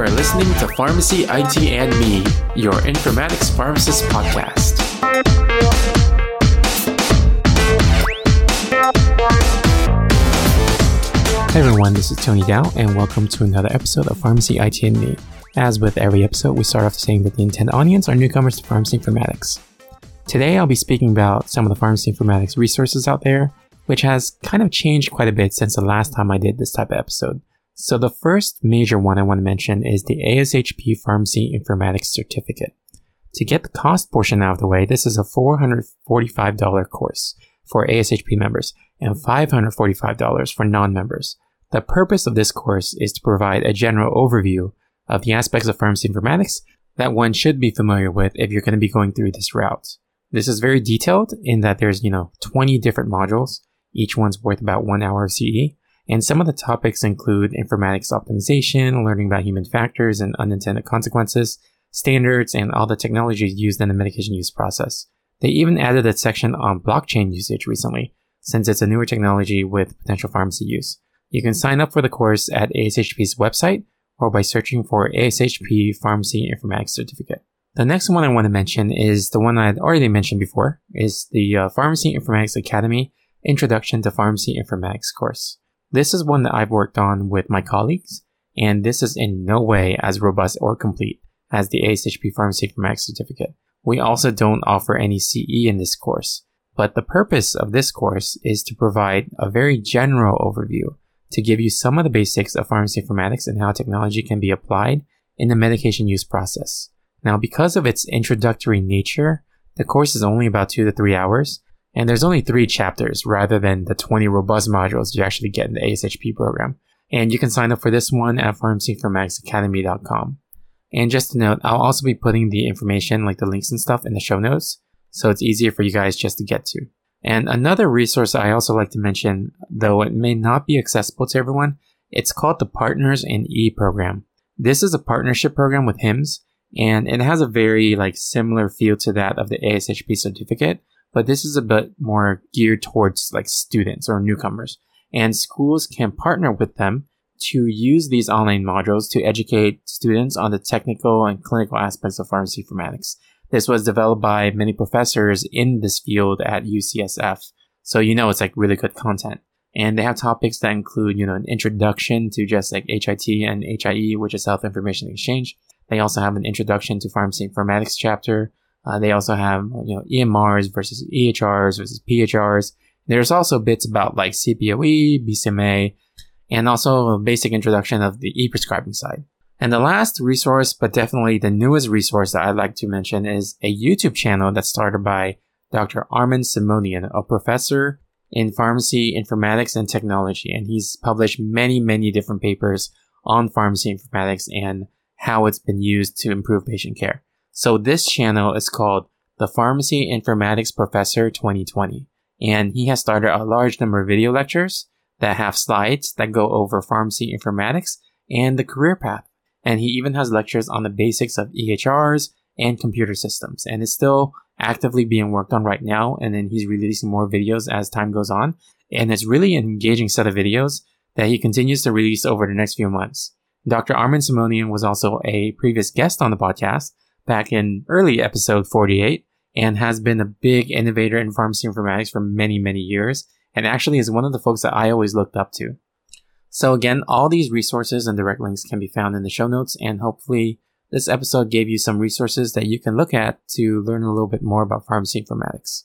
are listening to Pharmacy IT and Me, your informatics pharmacist podcast. Hey everyone, this is Tony Dao, and welcome to another episode of Pharmacy IT and Me. As with every episode, we start off saying that the intended audience are newcomers to pharmacy informatics. Today, I'll be speaking about some of the pharmacy informatics resources out there, which has kind of changed quite a bit since the last time I did this type of episode. So, the first major one I want to mention is the ASHP Pharmacy Informatics Certificate. To get the cost portion out of the way, this is a $445 course for ASHP members and $545 for non members. The purpose of this course is to provide a general overview of the aspects of pharmacy informatics that one should be familiar with if you're going to be going through this route. This is very detailed in that there's, you know, 20 different modules. Each one's worth about one hour of CE. And some of the topics include informatics optimization, learning about human factors and unintended consequences, standards, and all the technologies used in the medication use process. They even added a section on blockchain usage recently, since it's a newer technology with potential pharmacy use. You can sign up for the course at ASHP's website or by searching for ASHP Pharmacy Informatics Certificate. The next one I want to mention is the one I had already mentioned before, is the uh, Pharmacy Informatics Academy Introduction to Pharmacy Informatics course. This is one that I've worked on with my colleagues, and this is in no way as robust or complete as the ASHP Pharmacy Informatics Certificate. We also don't offer any CE in this course, but the purpose of this course is to provide a very general overview to give you some of the basics of pharmacy informatics and how technology can be applied in the medication use process. Now, because of its introductory nature, the course is only about two to three hours, and there's only three chapters rather than the 20 robust modules you actually get in the ASHP program. And you can sign up for this one at pharmacyinformaticsacademy.com. And just to note, I'll also be putting the information, like the links and stuff, in the show notes, so it's easier for you guys just to get to. And another resource I also like to mention, though it may not be accessible to everyone, it's called the Partners in E program. This is a partnership program with HIMSS, and it has a very like similar feel to that of the ASHP certificate, but this is a bit more geared towards like students or newcomers. And schools can partner with them to use these online modules to educate students on the technical and clinical aspects of pharmacy informatics. This was developed by many professors in this field at UCSF. So you know it's like really good content. And they have topics that include, you know, an introduction to just like HIT and HIE, which is Health Information Exchange. They also have an introduction to pharmacy informatics chapter. Uh, they also have, you know, EMRs versus EHRs versus PHRs. There's also bits about like CPOE, BCMA, and also a basic introduction of the e-prescribing side. And the last resource, but definitely the newest resource that I'd like to mention is a YouTube channel that started by Dr. Armin Simonian, a professor in pharmacy informatics and technology. And he's published many, many different papers on pharmacy informatics and how it's been used to improve patient care. So this channel is called the Pharmacy Informatics Professor 2020. And he has started a large number of video lectures that have slides that go over pharmacy informatics and the career path. And he even has lectures on the basics of EHRs and computer systems. And it's still actively being worked on right now. And then he's releasing more videos as time goes on. And it's really an engaging set of videos that he continues to release over the next few months. Dr. Armin Simonian was also a previous guest on the podcast back in early episode 48 and has been a big innovator in pharmacy informatics for many, many years and actually is one of the folks that I always looked up to. So again, all these resources and direct links can be found in the show notes and hopefully this episode gave you some resources that you can look at to learn a little bit more about pharmacy informatics.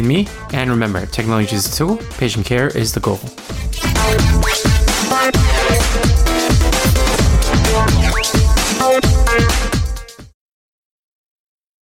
me, and remember, technology is a tool, patient care is the goal.